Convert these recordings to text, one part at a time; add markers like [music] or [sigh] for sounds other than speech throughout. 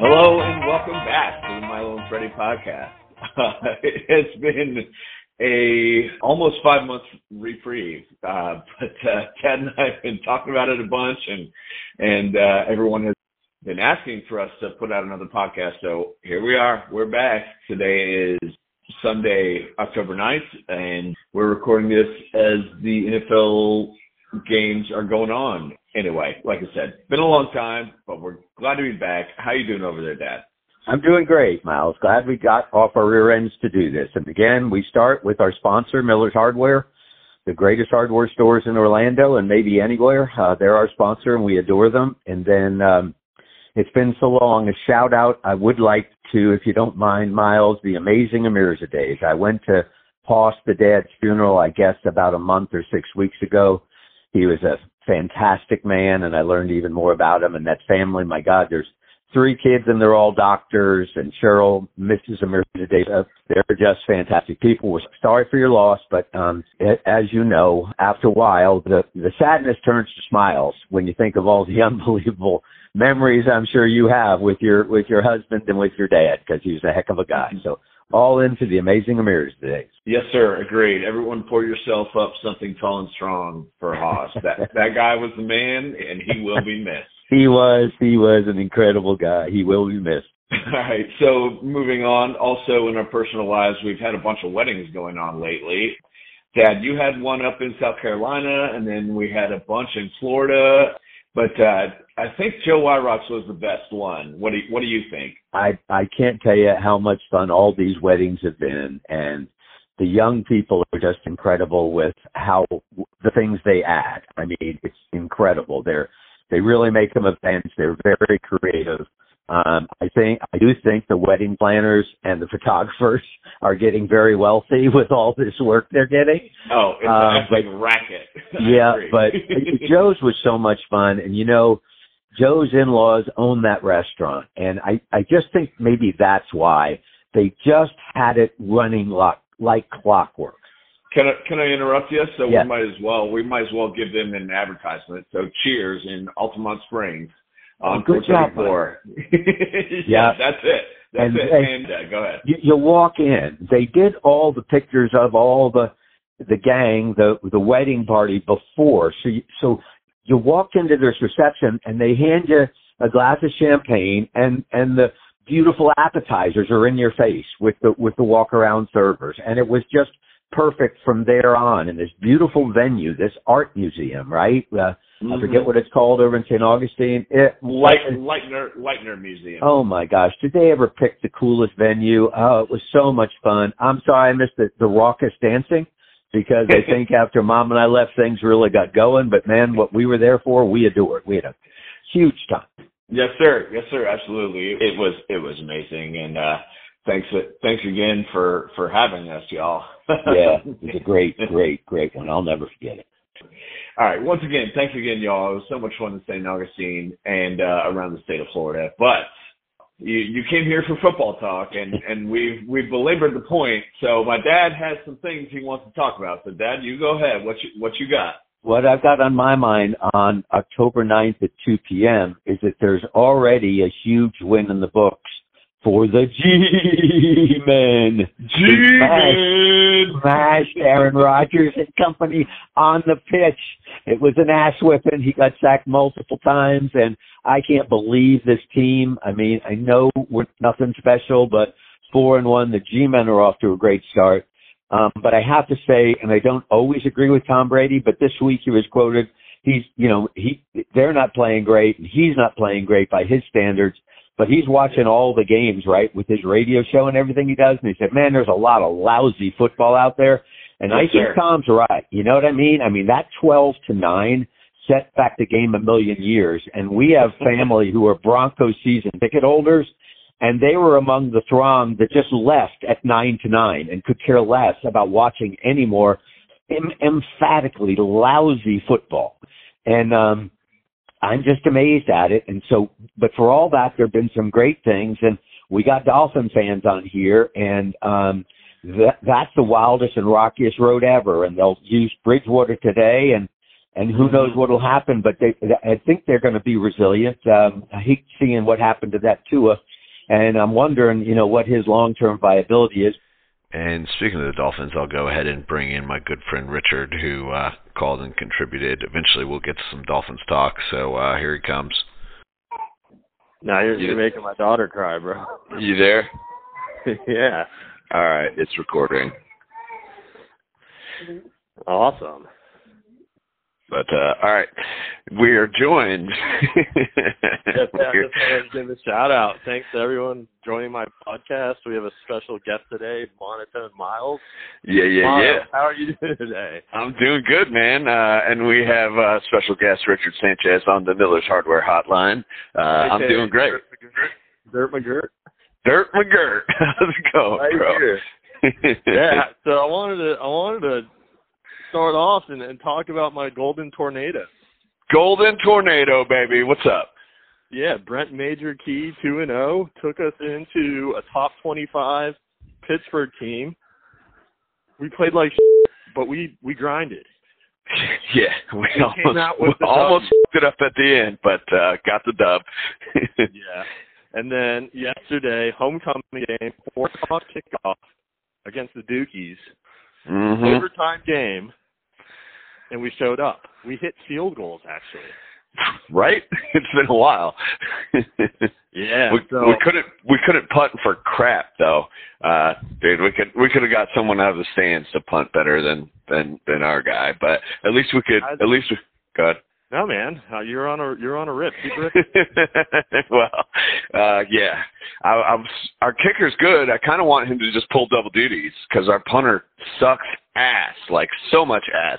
Hello and welcome back to the Milo and Freddie podcast. [laughs] it's been a almost five months reprieve, uh, but uh, Ted and I have been talking about it a bunch, and and uh, everyone has been asking for us to put out another podcast. So here we are. We're back. Today is Sunday, October 9th, and we're recording this as the NFL games are going on. Anyway, like I said, been a long time, but we're glad to be back. How you doing over there, Dad? I'm doing great, Miles. Glad we got off our rear ends to do this. And again, we start with our sponsor, Miller's Hardware, the greatest hardware stores in Orlando and maybe anywhere. Uh, they're our sponsor and we adore them. And then, um, it's been so long. A shout out. I would like to, if you don't mind, Miles, the amazing Amirza days. I went to Hoss, the dad's funeral, I guess about a month or six weeks ago. He was a fantastic man and I learned even more about him and that family. My God, there's three kids and they're all doctors and Cheryl, Mrs. Days. They're just fantastic people. We're sorry for your loss, but, um, as you know, after a while, the, the sadness turns to smiles when you think of all the [laughs] unbelievable memories I'm sure you have with your with your husband and with your dad because he was a heck of a guy. So all into the amazing Amirs today. Yes, sir. Agreed. Everyone, pour yourself up something tall and strong for Hoss. that [laughs] that guy was the man, and he will be missed. he was. He was an incredible guy. He will be missed. [laughs] All right. So moving on. Also in our personal lives, we've had a bunch of weddings going on lately. Dad, you had one up in South Carolina, and then we had a bunch in Florida. But uh, I think Joe Wyrock's was the best one. What do you, what do you think? I I can't tell you how much fun all these weddings have been, and the young people are just incredible with how the things they add. I mean, it's incredible. They're they really make them events. They're very creative. Um, I think I do think the wedding planners and the photographers [laughs] are getting very wealthy [laughs] with all this work they're getting. Oh, it's um, a racket. [laughs] yeah, but Joe's was so much fun, and you know, Joe's in-laws own that restaurant, and I I just think maybe that's why they just had it running like like clockwork. Can I can I interrupt you? So yes. we might as well we might as well give them an advertisement. So Cheers in Altamonte Springs oh, good job. [laughs] yeah, yeah, that's it. That's and, it. And, uh, go ahead. You, you walk in. They did all the pictures of all the the gang, the the wedding party before. So you, so you walk into this reception and they hand you a glass of champagne and and the beautiful appetizers are in your face with the with the walk around servers and it was just perfect from there on in this beautiful venue this art museum right uh, mm-hmm. i forget what it's called over in st augustine it Light, lightner lightner museum oh my gosh did they ever pick the coolest venue oh it was so much fun i'm sorry i missed the, the raucous dancing because I [laughs] think after mom and I left, things really got going. But man, what we were there for, we adored. We had a huge time. Yes, sir. Yes, sir. Absolutely. It was it was amazing, and uh thanks thanks again for for having us, y'all. Yeah, [laughs] it was a great, great, great one. I'll never forget it. All right. Once again, thanks again, y'all. It was so much fun in St. Augustine and uh, around the state of Florida. But you, you came here for football talk, and [laughs] and we've we've belabored the point. So my dad has some things he wants to talk about. So Dad, you go ahead. What you what you got? What I've got on my mind on October 9th at 2 p.m. is that there's already a huge win in the books for the G-Men. G-Men! Smashed Aaron Rodgers and company on the pitch. It was an ass whipping. He got sacked multiple times, and I can't believe this team. I mean, I know we're nothing special, but four and one, the G-Men are off to a great start. Um, but I have to say, and I don't always agree with Tom Brady, but this week he was quoted, he's, you know, he, they're not playing great, and he's not playing great by his standards but he's watching all the games, right, with his radio show and everything he does. And he said, man, there's a lot of lousy football out there. And yes, I think sir. Tom's right. You know what I mean? I mean, that 12 to 9 set back the game a million years. And we have [laughs] family who are Broncos season ticket holders. And they were among the throng that just left at 9 to 9 and could care less about watching any more em- emphatically lousy football. And, um, I'm just amazed at it. And so, but for all that, there have been some great things. And we got Dolphin fans on here, and um, that, that's the wildest and rockiest road ever. And they'll use Bridgewater today, and and who knows what will happen. But they, I think they're going to be resilient. Um, I hate seeing what happened to that Tua, and I'm wondering, you know, what his long-term viability is. And speaking of the Dolphins, I'll go ahead and bring in my good friend Richard, who uh, called and contributed. Eventually, we'll get to some Dolphins talk. So uh, here he comes. Now you're, you're making my daughter cry, bro. [laughs] You there? yeah. All right, it's recording. Awesome. But uh, all right, we are joined. just, yeah, just wanted to give a shout out. Thanks to everyone joining my podcast. We have a special guest today, Monotone Miles. Yeah, yeah, Miles, yeah. How are you doing today? I'm doing good, man. Uh, and we have uh, special guest Richard Sanchez on the Miller's Hardware Hotline. Uh, I'm Hey, doing great. Dirt McGirt. Dirt McGirt, [laughs] how's it going, Right bro? here. [laughs] Yeah. So I wanted to I wanted to start off and, and talk about my golden tornado. Golden Tornado, baby. What's up? Yeah, Brent Major Key two and zero took us into a top twenty five Pittsburgh team. We played like, but we we grinded. [laughs] Yeah, we almost the almost it up at the end, but uh, got the dub. [laughs] Yeah. And then yesterday, homecoming game, four o'clock kickoff against the Dukies, hmm overtime game, and we showed up. We hit field goals actually. Right? [laughs] It's been a while. [laughs] Yeah. we, so we couldn't we couldn't punt for crap though. Uh dude, we could we could have got someone out of the stands to punt better than than than our guy, but at least we could I- at least we good. No man, uh, you're on a you're on a rip. Keep ripping. [laughs] well, uh, yeah, I, I was, our kicker's good. I kind of want him to just pull double duties because our punter sucks ass, like so much ass.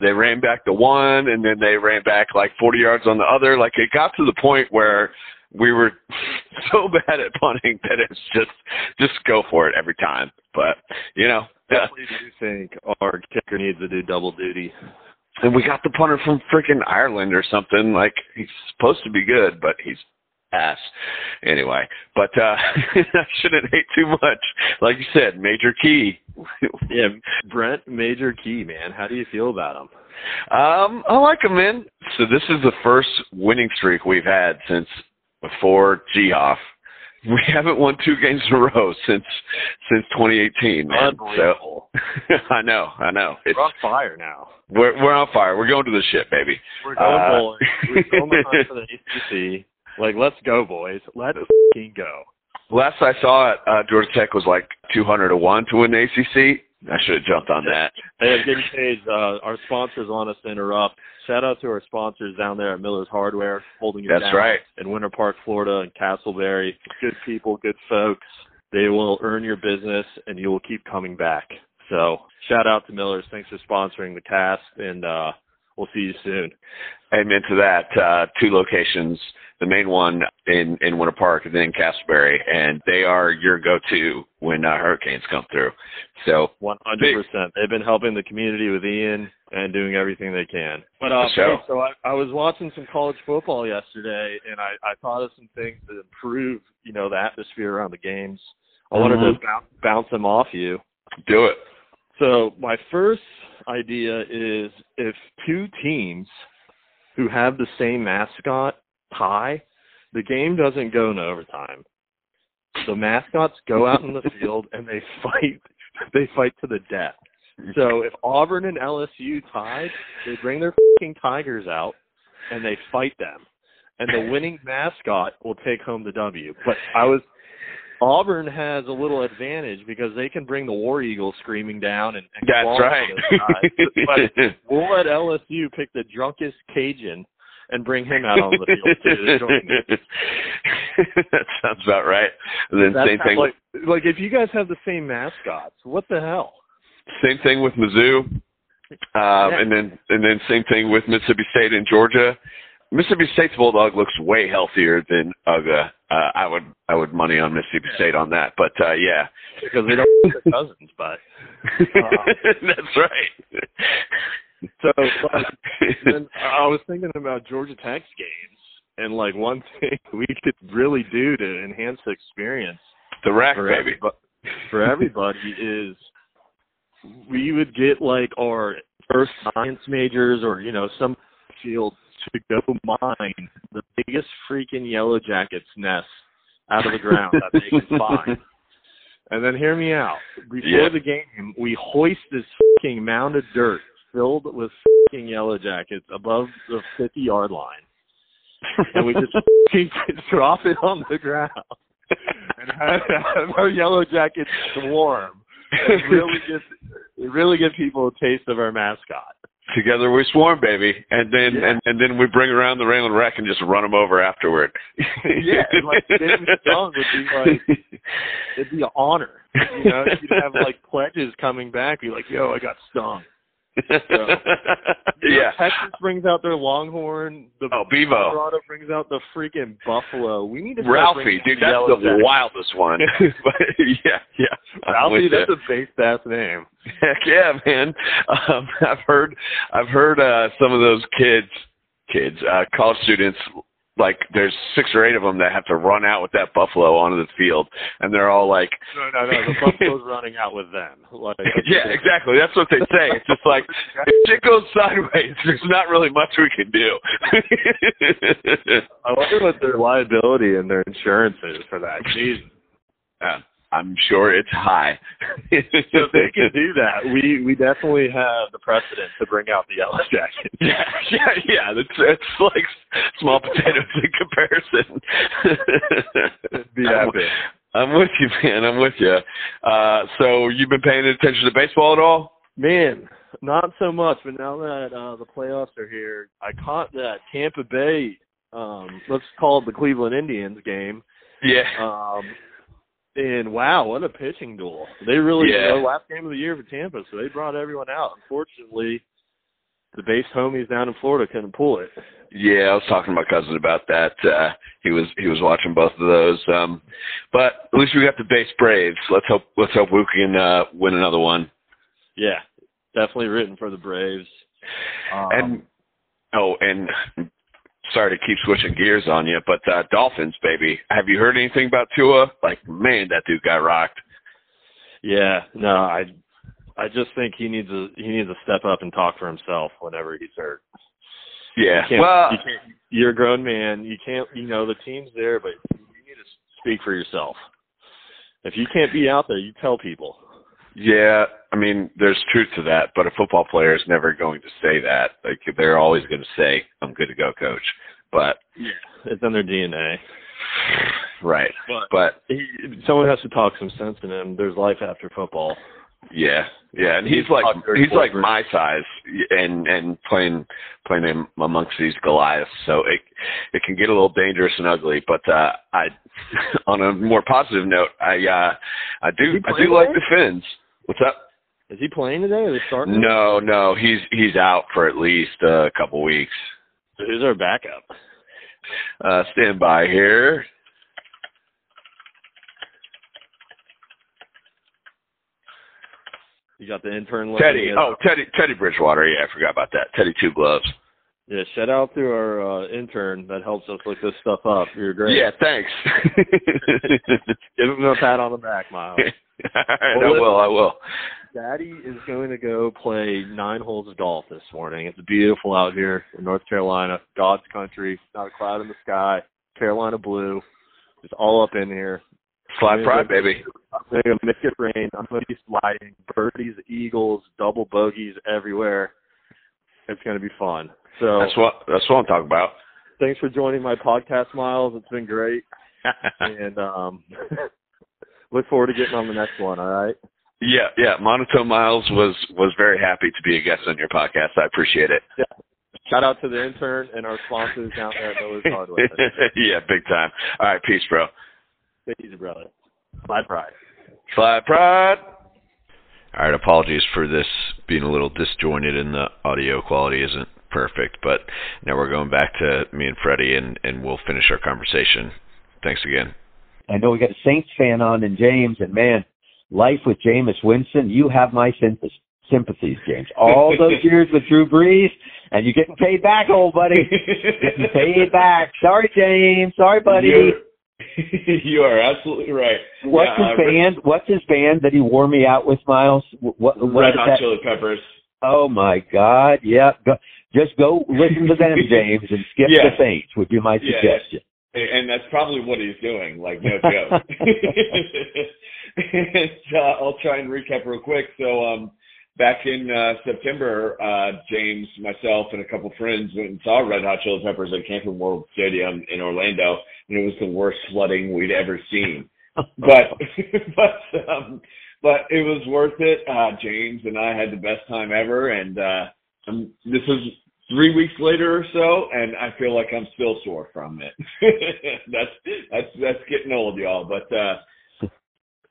They ran back the one, and then they ran back like 40 yards on the other. Like it got to the point where we were [laughs] so bad at punting that it's just just go for it every time. But you know. Definitely do think our kicker needs to do double duty. And we got the punter from freaking Ireland or something. Like he's supposed to be good, but he's ass. Anyway, but uh [laughs] I shouldn't hate too much. Like you said, major key. [laughs] Yeah, Brent Major Key, man. How do you feel about him? Um, I like him, man. So this is the first winning streak we've had since before Geoff. We haven't won two games in a row since since 2018, man. Unbelievable. So [laughs] I know, I know. It's, We're on fire now. we're we're on fire. We're going to the ship, baby. We're going Uh, bowling. We're [laughs] going for the ACC. Like, let's go, boys. Let's fucking go. Last I saw it, uh, Georgia Tech was like 200 to one to win the ACC. I should have jumped on that. Hey, getting paid. Uh, our sponsors want us to interrupt. Shout out to our sponsors down there at Miller's Hardware, holding it That's down right. in Winter Park, Florida, and Casselberry. Good people, good folks. They will earn your business, and you will keep coming back. So, shout out to Miller's. Thanks for sponsoring the cast, and uh, we'll see you soon. Amen to that. Uh, two locations. The main one in in Winter Park, and then in Casselberry, and they are your go-to when uh, hurricanes come through. So One hundred percent. They've been helping the community with Ian and doing everything they can. But uh, For sure. hey, so I, I was watching some college football yesterday, and I, I thought of some things to improve, you know, the atmosphere around the games. I wanted to Mhm. bounce, bounce them off you. do it. So my first idea is if two teams who have the same mascot tie, the game doesn't go into overtime. The mascots go out in the [laughs] field and they fight. They fight to the death. So [laughs] if Auburn and LSU tied, they bring their fucking tigers out and they fight them, and the [laughs] winning mascot will take home the W. But I was Auburn has a little advantage because they can bring the War Eagle screaming down and, and That's right. but [laughs] we'll let LSU pick the drunkest Cajun and bring him out on the field too. to join that sounds about right. Then same thing. like, like if you guys have the same mascots, what the hell? Same thing with Mizzou. Um, Yeah. and then and then same thing with Mississippi State and Georgia. Mississippi State's bulldog looks way healthier than UGA. Uh, I would I would money on Mississippi State on that, but uh, yeah, Because they don't have their cousins, but [laughs] that's right. So, like, [laughs] then I was thinking about Georgia Tech's games, and like one [laughs] thing we could really do to enhance the experience the rack for baby. everybo- for everybody is we would get like our first science majors or you know some field to go mine the biggest freaking yellow jackets nest out of the ground that they can find. [laughs] And then hear me out. Before Yeah. the game, we hoist this fucking mound of dirt filled with fucking yellow jackets above the 50 yard line. And we just [laughs] fucking drop it on the ground and have, have our yellow jackets swarm. It really gets it really gives people a taste of our mascot. Together we swarm, baby, and then Yeah. and, and then we bring around the Ramblin' Wreck and just run them over afterward. Yeah, and, like James [laughs] Young would be like, it'd be an honor. You know, you'd have like pledges coming back, be like, "Yo, I got stung." You know, yeah. [laughs] Texas brings out their Longhorn. The Oh, Bevo. Colorado brings out the freaking Buffalo. We need to Ralphie, dude, that's the Jackets. wildest one. but, [laughs] [laughs] yeah, yeah. I'm Ralphie, that's ya. a base ass name. Heck yeah, man. Um, I've heard, I've heard uh, some of those kids, kids, uh, college students. Like, there's six or eight of them that have to run out with that buffalo onto the field, and they're all like, No, no, no. The Buffalo's running out with them. Like, [laughs] "Yeah, exactly." That's what they say. It's just like if shit goes sideways, there's not really much we can do. I wonder what their liability and their insurance is for that. Jesus. Uh, I'm sure it's high. [laughs] So if they can do that, we we definitely have the precedent to bring out the yellow [laughs] jacket. Yeah, yeah, yeah. It's it's like small potatoes in comparison. Be I'm, happy. I'm with you, man. I'm with you. Uh, so you've been paying attention to baseball at all? Man, not so much, but now that uh the playoffs are here, I caught that Tampa Bay um let's call it the Cleveland Indians game. Yeah. Um and wow, what a pitching duel. They really Yeah. you know, last game of the year for Tampa, so they brought everyone out. Unfortunately, the base homies down in Florida couldn't pull it. Yeah, I was talking to my cousin about that. Uh, he was he was watching both of those. Um, but at least we got the base Braves. Let's hope let's hope we can uh, win another one. Yeah. Definitely written for the Braves. Um, and oh, and sorry to keep switching gears on you, but uh, Dolphins, baby. Have you heard anything about Tua? Like, man, that dude got rocked. Yeah, no, I I just think he needs a he needs to step up and talk for himself whenever he's hurt. Yeah. You Well, you you're a grown man. You can't, you know, the team's there, but you need to speak for yourself. If you can't be out there, you tell people. Yeah. I mean, there's truth to that, but a football player is never going to say that. Like, they're always going to say, "I'm good to go, coach." But yeah, It's in their DNA. right. But, But he, someone has to talk some sense in him. There's life after football. Yeah, yeah, and he's like he's like my size, and and playing playing him amongst these Goliaths, so it it can get a little dangerous and ugly. But uh, I, [laughs] on a more positive note, I uh, I do I do like the Fins. What's up? Is he playing today? Are they starting? No, no, he's he's out for at least a couple weeks. Who's our backup? Uh, stand by here. You got the intern. Teddy. at- Oh, Teddy Teddy Bridgewater. Yeah, I forgot about that. Teddy Two Gloves. yeah. Shout out to our uh, intern that helps us look this stuff up. You're great. Yeah, thanks. [laughs] Give him a pat on the back, Miles. All right, [laughs] I will. I will. Daddy is going to go play nine holes of golf this morning. It's beautiful out here in North Carolina, God's country. Not a cloud in the sky. Carolina blue. It's all up in here. Fly pride, baby. I'm to make it rain. I'm going to be sliding. Birdies, eagles, double bogeys everywhere. It's going to be fun. So That's what that's what I'm talking about. thanks for joining my podcast, Miles. It's been great. [laughs] and um, [laughs] look forward to getting on the next one, all right? yeah, yeah. Monotone Miles was was very happy to be a guest on your podcast. I appreciate it. Shout out to the intern and our sponsors down there at Miller's Hardware. [laughs] yeah, big time. All right, peace, bro. Take it easy, brother. My pride. Fly pride. All right, apologies for this being a little disjointed and the audio quality isn't perfect, but now we're going back to me and Freddie and, and we'll finish our conversation. Thanks again. I know we got a Saints fan on and James, and man, life with Jameis Winston, you have my sympathy, sympathies, James. All those [laughs] years with Drew Brees, and you're getting paid back, old buddy. getting paid back. Sorry, James. Sorry, buddy. You're- [laughs] you are absolutely right. What's Yeah, his uh, band? What's his band that he wore me out with, Miles? What? what Red Hot that? Chili Peppers. Oh my God! Yeah, go, just go listen to them, [laughs] James, and skip Yeah. the Saints. Would be my Yeah. suggestion. and that's probably what he's doing. Like no joke. [laughs] and, uh, I'll try and recap real quick. So, um, back in uh, September, uh, James, myself, and a couple friends went and saw Red Hot Chili Peppers at Camping World Stadium in Orlando, and it was the worst flooding we'd ever seen. [laughs] But, [laughs] but, um, but it was worth it. Uh, James and I had the best time ever, and uh, um, this is three weeks later or so, and I feel like I'm still sore from it. [laughs] that's that's that's getting old, y'all. But uh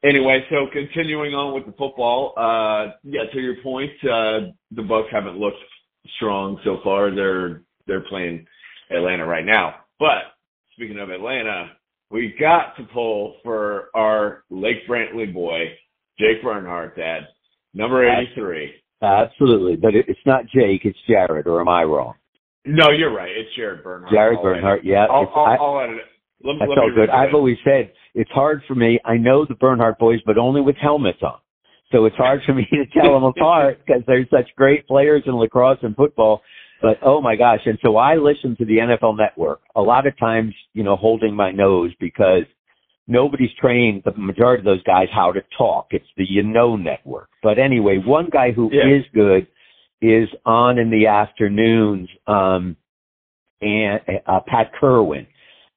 anyway, so continuing on with the football, uh yeah, to your point, uh the Bucs haven't looked strong so far. They're they're playing Atlanta right now. But speaking of Atlanta, we got to pull for our Lake Brantley boy, Jake Bernhardt, Dad, number eighty three. Absolutely, but it's not Jake, it's Jared, or am I wrong? No, you're right. It's Jared Bernhardt. Jared Bernhardt, yeah. I'll, I'll, I'll edit it. Let, That's let all good. I've it. always said it's hard for me. I know the Bernhardt boys, but only with helmets on. So it's hard for me to tell them [laughs] apart because they're such great players in lacrosse and football. But oh my gosh. And so I listen to the NFL network a lot of times, you know, holding my nose because nobody's trained the majority of those guys how to talk. It's the you know network. But anyway, one guy who is Yeah. good is on in the afternoons, um, and uh, Pat Kirwan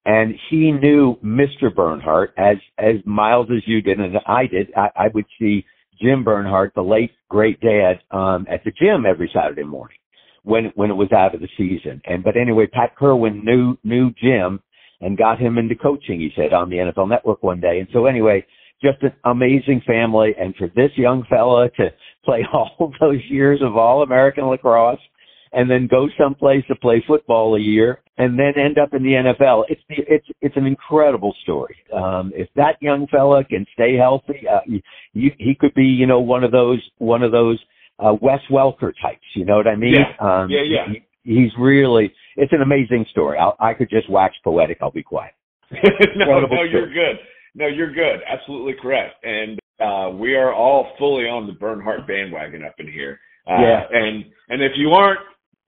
and he knew Mr. Bernhardt as as miles as you did and I did. I, I would see Jim Bernhardt, the late great dad, um, at the gym every Saturday morning when when it was out of the season. And but anyway, Pat Kirwan knew knew Jim and got him into coaching. He said on the NFL Network one day. And so anyway, just an amazing family. And for this young fella to play [laughs] all those years of All American lacrosse and then go someplace to play football a year and then end up in the NFL. It's the, it's it's an incredible story. Um, if that young fella can stay healthy, uh, you, he could be you know one of those one of those uh, Wes Welker types. You know what I mean? Yeah. Um, Yeah, yeah. He, he's really it's an amazing story. I'll, I could just wax poetic. I'll be quiet. [laughs] no, no, you're good. No, you're good. Absolutely correct. And uh, we are all fully on the Bernhardt bandwagon up in here. Uh, Yeah. And and if you aren't,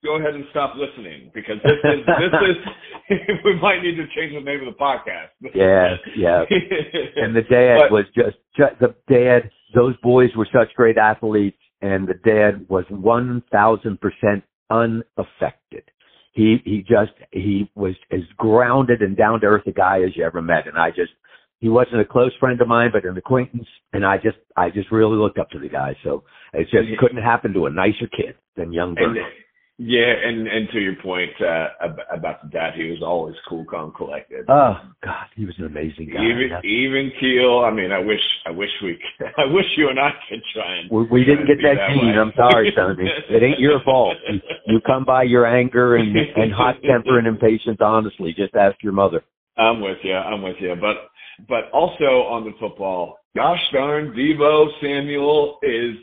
go ahead and stop listening because this is this is [laughs] we might need to change the name of the podcast. Yeah, yeah. [laughs] and the dad But- was just, just the dad. Those boys were such great athletes, and the dad was one thousand percent unaffected. He he just he was as grounded and down to earth a guy as you ever met, and I just he wasn't a close friend of mine, but an acquaintance, and I just I just really looked up to the guy. So it just couldn't happen to a nicer kid than young Bernard. Yeah, and and to your point uh, ab- about the dad, he was always cool, calm, collected. Oh God, he was an amazing guy. even even keel. I mean, I wish I wish we [laughs] I wish you and I could try and We, we didn't get that gene. I'm sorry, Sonny. [laughs] It ain't your fault. You, you come by your anger and and hot temper and impatience honestly. Just ask your mother. I'm with you. I'm with you. But but also on the football, gosh darn, Deebo Samuel is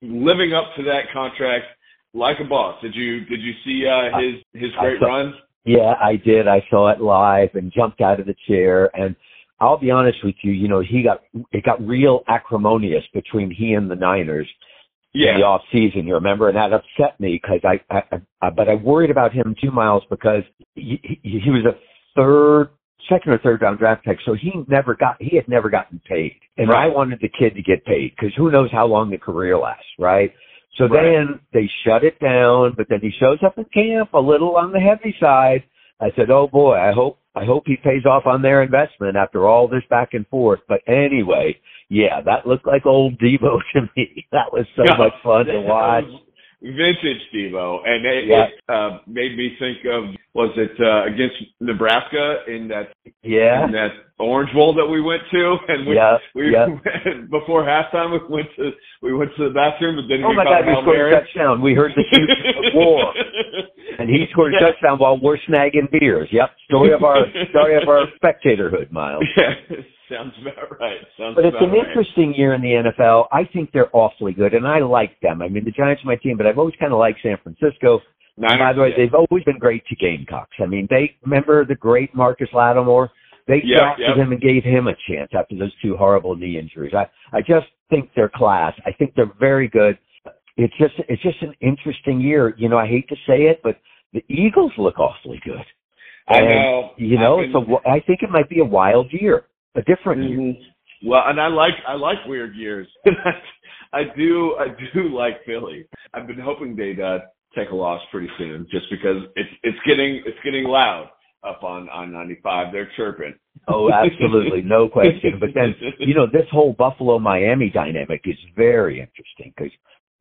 living up to that contract like a boss. Did you did you see uh, his his great saw- runs? Yeah, I did. I saw it live and jumped out of the chair. And I'll be honest with you. You know, he got it got real acrimonious between he and the Niners in the off season. You remember, and that upset me because I, I, I, but I worried about him two miles because he, he, he was a third, second or third round draft pick, so he never got, he had never gotten paid, and Right. I wanted the kid to get paid because who knows how long the career lasts, right? So Right. then they shut it down, but then he shows up at camp a little on the heavy side. I said, "Oh boy, I hope I hope he pays off on their investment after all this back and forth." But anyway, yeah, that looked like old Deebo [laughs] to me. That was so much fun to watch. Vintage Deebo, and it, Yeah. it uh, made me think of was it uh, against Nebraska in that Yeah, in that Orange Bowl that we went to, and we yeah, we yeah. [laughs] before halftime we went to we went to the bathroom, but then Oh he my God, we Hail scored Mary. a touchdown. We heard the war, and he scored a touchdown while we're snagging beers. Yep, story of our story of our [laughs] spectatorhood, Miles. Yeah, sounds about right. Sounds But it's an right. interesting year in the NFL. I think they're awfully good, and I like them. I mean, the Giants are my team, but I've always kind of liked San Francisco. Niners, By the way, yeah. they've always been great to Gamecocks. I mean, they remember the great Marcus Lattimore. They Yep, drafted yep. him and gave him a chance after those two horrible knee injuries. I I just think they're class. I think they're very good. it's just it's just an interesting year. You know, I hate to say it, but the Eagles look awfully good. I And, know. You know, been- so I think it might be a wild year, a different year. Mhm. Well, and I like I like weird years. [laughs] I do I do [laughs] like Philly. I've been hoping they'd uh, take a loss pretty soon, just because it's it's getting it's getting loud up on on 95. They're chirping. Oh, absolutely, no [laughs] question. But then, you know, this whole Buffalo Miami dynamic is very interesting because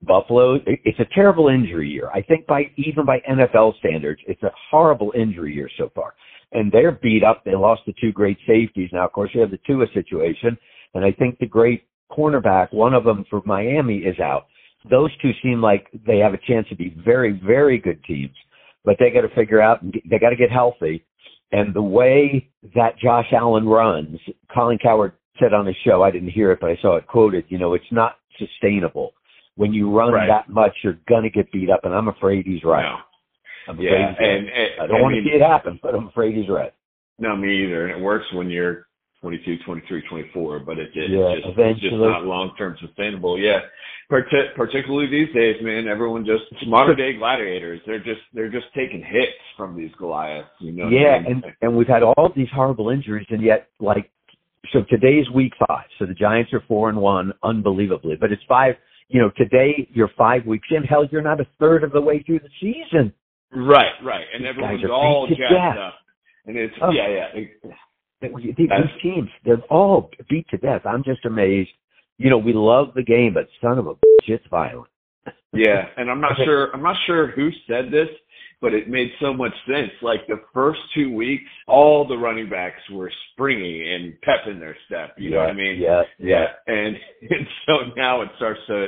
Buffalo, it's a terrible injury year. I think by even by NFL standards, it's a horrible injury year so far. And they're beat up. They lost the two great safeties. Now, of course, you have the Tua situation, and I think the great cornerback, one of them for Miami, is out. Those two seem like they have a chance to be very, very good teams, but they got to figure out. They got to get healthy. And the way that Josh Allen runs, Colin Cowherd said on his show, I didn't hear it, but I saw it quoted, you know, it's not sustainable. When you run Right. that much, you're going to get beat up. And I'm afraid he's right. No. I'm Yeah, and, and I don't want to see it happen, but I'm afraid he's right. No, me either. And it works when you're 22, 23, 24, but it, it Yeah, just, it's just not long term sustainable. Yeah, Parti- particularly these days, man. Everyone just it's modern day gladiators. They're just they're just taking hits from these Goliaths. You know. what I yeah, mean? and and we've had all these horrible injuries, and yet like so today's week five. So the Giants are four and one, unbelievably. But it's five. You know, today you're five weeks in. Hell, you're not a third of the way through the season. Right, right, and everyone's all jacked up. And it's Oh. yeah, yeah. it- These teams, they're all beat to death. I'm just amazed. You know, we love the game, but son of a bitch, it's violent. Yeah, and I'm not [laughs] sure I'm not sure who said this, but it made so much sense. Like the first two weeks, all the running backs were springy and pep in their step. You know what I mean? Yeah, yeah. And, [laughs] and so now it starts to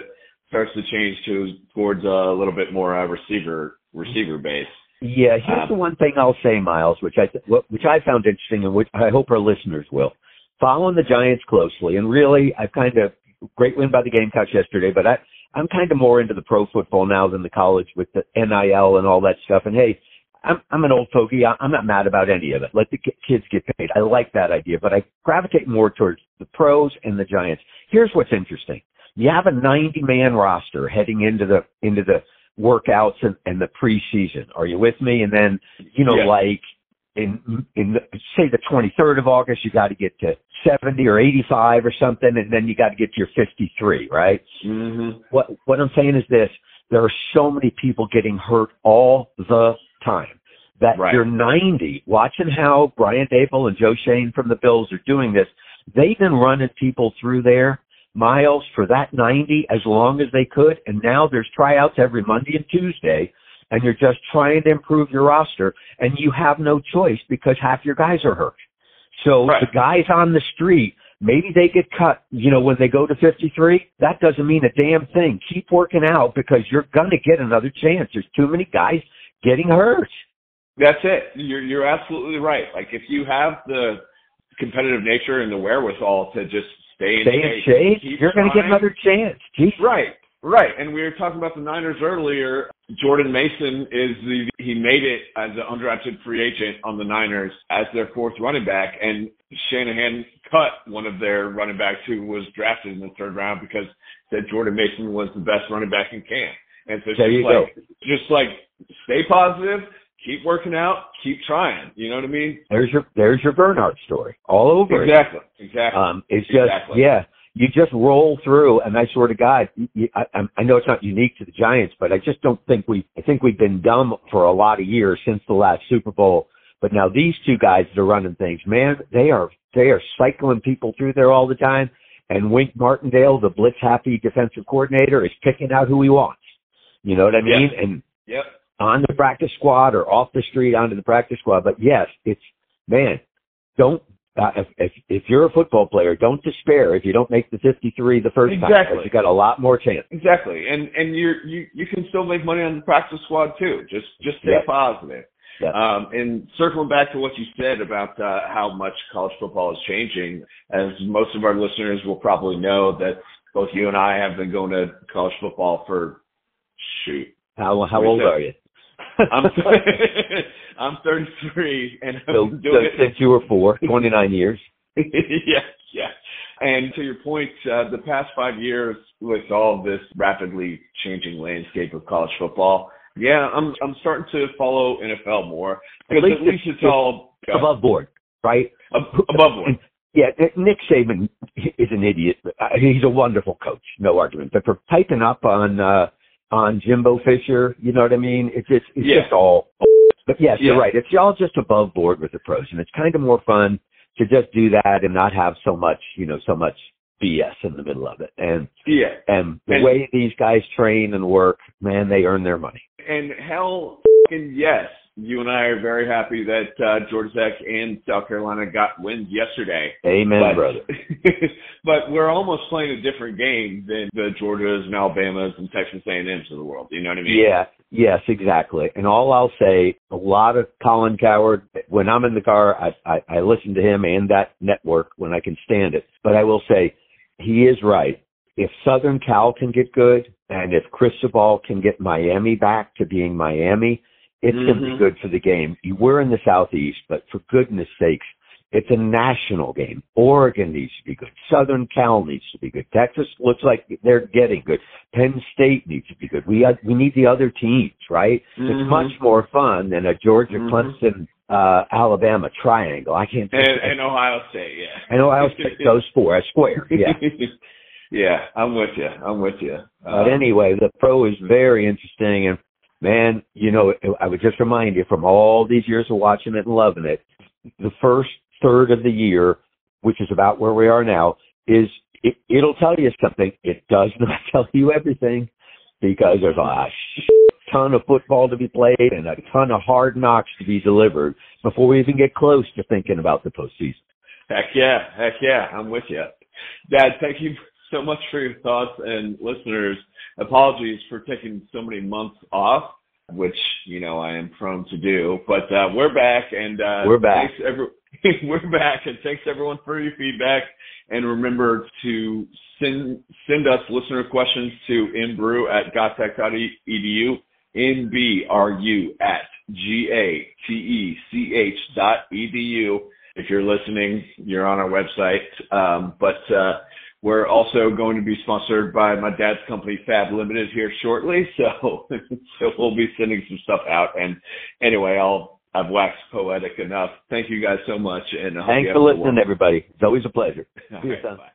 starts to change to towards a little bit more uh, receiver receiver base. Yeah, here's Um, the one thing I'll say, Miles, which I th- which I found interesting, and which I hope our listeners will. Following the Giants closely, and really, I've kind of great win by the Gamecocks yesterday, but I I'm kind of more into the pro football now than the college with the NIL and all that stuff. And hey, I'm I'm an old fogey. I- I'm not mad about any of it. Let the ki- kids get paid. I like that idea, but I gravitate more towards the pros and the Giants. Here's what's interesting: you have a 90 man roster heading into the into the workouts and, and the preseason. Are you with me? And then, you know, like in in the, say the 23rd of August, you got to get to 70 or 85 or something, and then you got to get to your 53, right? Mm-hmm. What what I'm saying is this: there are so many people getting hurt all the time that Right. you're 90. Watching how Brian Daboll and Joe Schoen from the Bills are doing this, they've been running people through there miles for that 90 as long as they could, and now there's tryouts every Monday and Tuesday. And you're just trying to improve your roster, and you have no choice because half your guys are hurt. So Right. the guys on the street, maybe they get cut, you know, when they go to 53. That doesn't mean a damn thing. Keep working out because you're going to get another chance. There's too many guys getting hurt. That's it. You're you're absolutely right. Like if you have the competitive nature and the wherewithal to just stay in Stay in shape, shape. keep You're going to get another chance. Jeez. Right, right. And we were talking about the Niners earlier. Jordan Mason is the he made it as an undrafted free agent on the Niners as their fourth running back, and Shanahan cut one of their running backs who was drafted in the third round because said Jordan Mason was the best running back in camp. And so There just like just like stay positive, keep working out, keep trying. You know what I mean? There's your there's your Bernard story all over it. Exactly. Exactly. Um, it's just Exactly. yeah, you just roll through, and I swear to God, you, I, I know it's not unique to the Giants, but I just don't think we. I think we've been dumb for a lot of years since the last Super Bowl. But now these two guys that are running things, man, they are they are cycling people through there all the time. And Wink Martindale, the blitz happy defensive coordinator, is picking out who he wants. You know what I mean? And yep. On the practice squad or off the street onto the practice squad. But yes, it's man, don't uh, if, if if you're a football player, don't despair if you don't make the 53 the first time. Exactly. You got a lot more chance. Exactly, and and you're you you can still make money on the practice squad too. Just just stay Yeah. positive. Yeah. Um, and circling back to what you said about uh, how much college football is changing, as most of our listeners will probably know that both you and I have been going to college football for shoot. How how old are you? I'm [laughs] [laughs] I'm 33 and I'm so doing it since you were four, [laughs] 29 years. yeah, yeah. And to your point, uh, the past five years with all this rapidly changing landscape of college football, yeah, I'm I'm starting to follow NFL more because at least, it's, it's all above board, right? Above board. Yeah, Nick Saban is an idiot. Uh, he's a wonderful coach, no argument. But for piping up on uh on Jimbo Fisher, you know what I mean? It's just it's yeah. just all. [laughs] But yes, yeah. you're right. It's all just above board with the pros, and it's kind of more fun to just do that and not have so much, you know, so much BS in the middle of it. And yeah, and the and, way these guys train and work, man, they earn their money. And hell, yes, you and I are very happy that uh, Georgia Tech and South Carolina got wins yesterday. Amen, but, brother. [laughs] but we're almost playing a different game than the Georgias and Alabamas and Texas A&Ms of the world. You know what I mean? Yeah. Yes, exactly. And all I'll say, a lot of Colin Cowherd. When I'm in the car, I, I, I listen to him and that network when I can stand it. But I will say, he is right. If Southern Cal can get good, and if Cristobal can get Miami back to being Miami, it's mm-hmm. going to be good for the game. We're in the Southeast, but for goodness sakes, it's a national game. Oregon needs to be good. Southern Cal needs to be good. Texas looks like they're getting good. Penn State needs to be good. We uh, we need the other teams, right? Mm-hmm. It's much more fun than a Georgia, Mm-hmm. Clemson, uh, Alabama triangle. I can't. And, and Ohio State, yeah. And Ohio State, those [laughs] four, a square, yeah. yeah, I'm with you. I'm with you. But anyway, the pro is very interesting, and man, you know, I would just remind you from all these years of watching it and loving it, the first third of the year, which is about where we are now, is it, it'll tell you something. It does [laughs] not tell you everything because there's a ton of football to be played and a ton of hard knocks to be delivered before we even get close to thinking about the postseason. Heck yeah, heck yeah, I'm with you, Dad. Thank you so much for your thoughts and listeners. Apologies for taking so many months off, which you know I am prone to do, but uh, we're back and uh, we're back. Thanks every- [laughs] we're back, and thanks everyone for your feedback. And remember to send send us listener questions to nbrew at gatech.edu, nbru at g a t e c h dot edu. If you're listening, you're on our website. Um, but uh, we're also going to be sponsored by my dad's company, Fab Limited, here shortly. [laughs] So, so we'll be sending some stuff out. And anyway, I'll I've waxed poetic enough. Thank you guys so much, and I hope thanks you for listening, everybody. It's always a pleasure. [laughs] All See you, son. bye.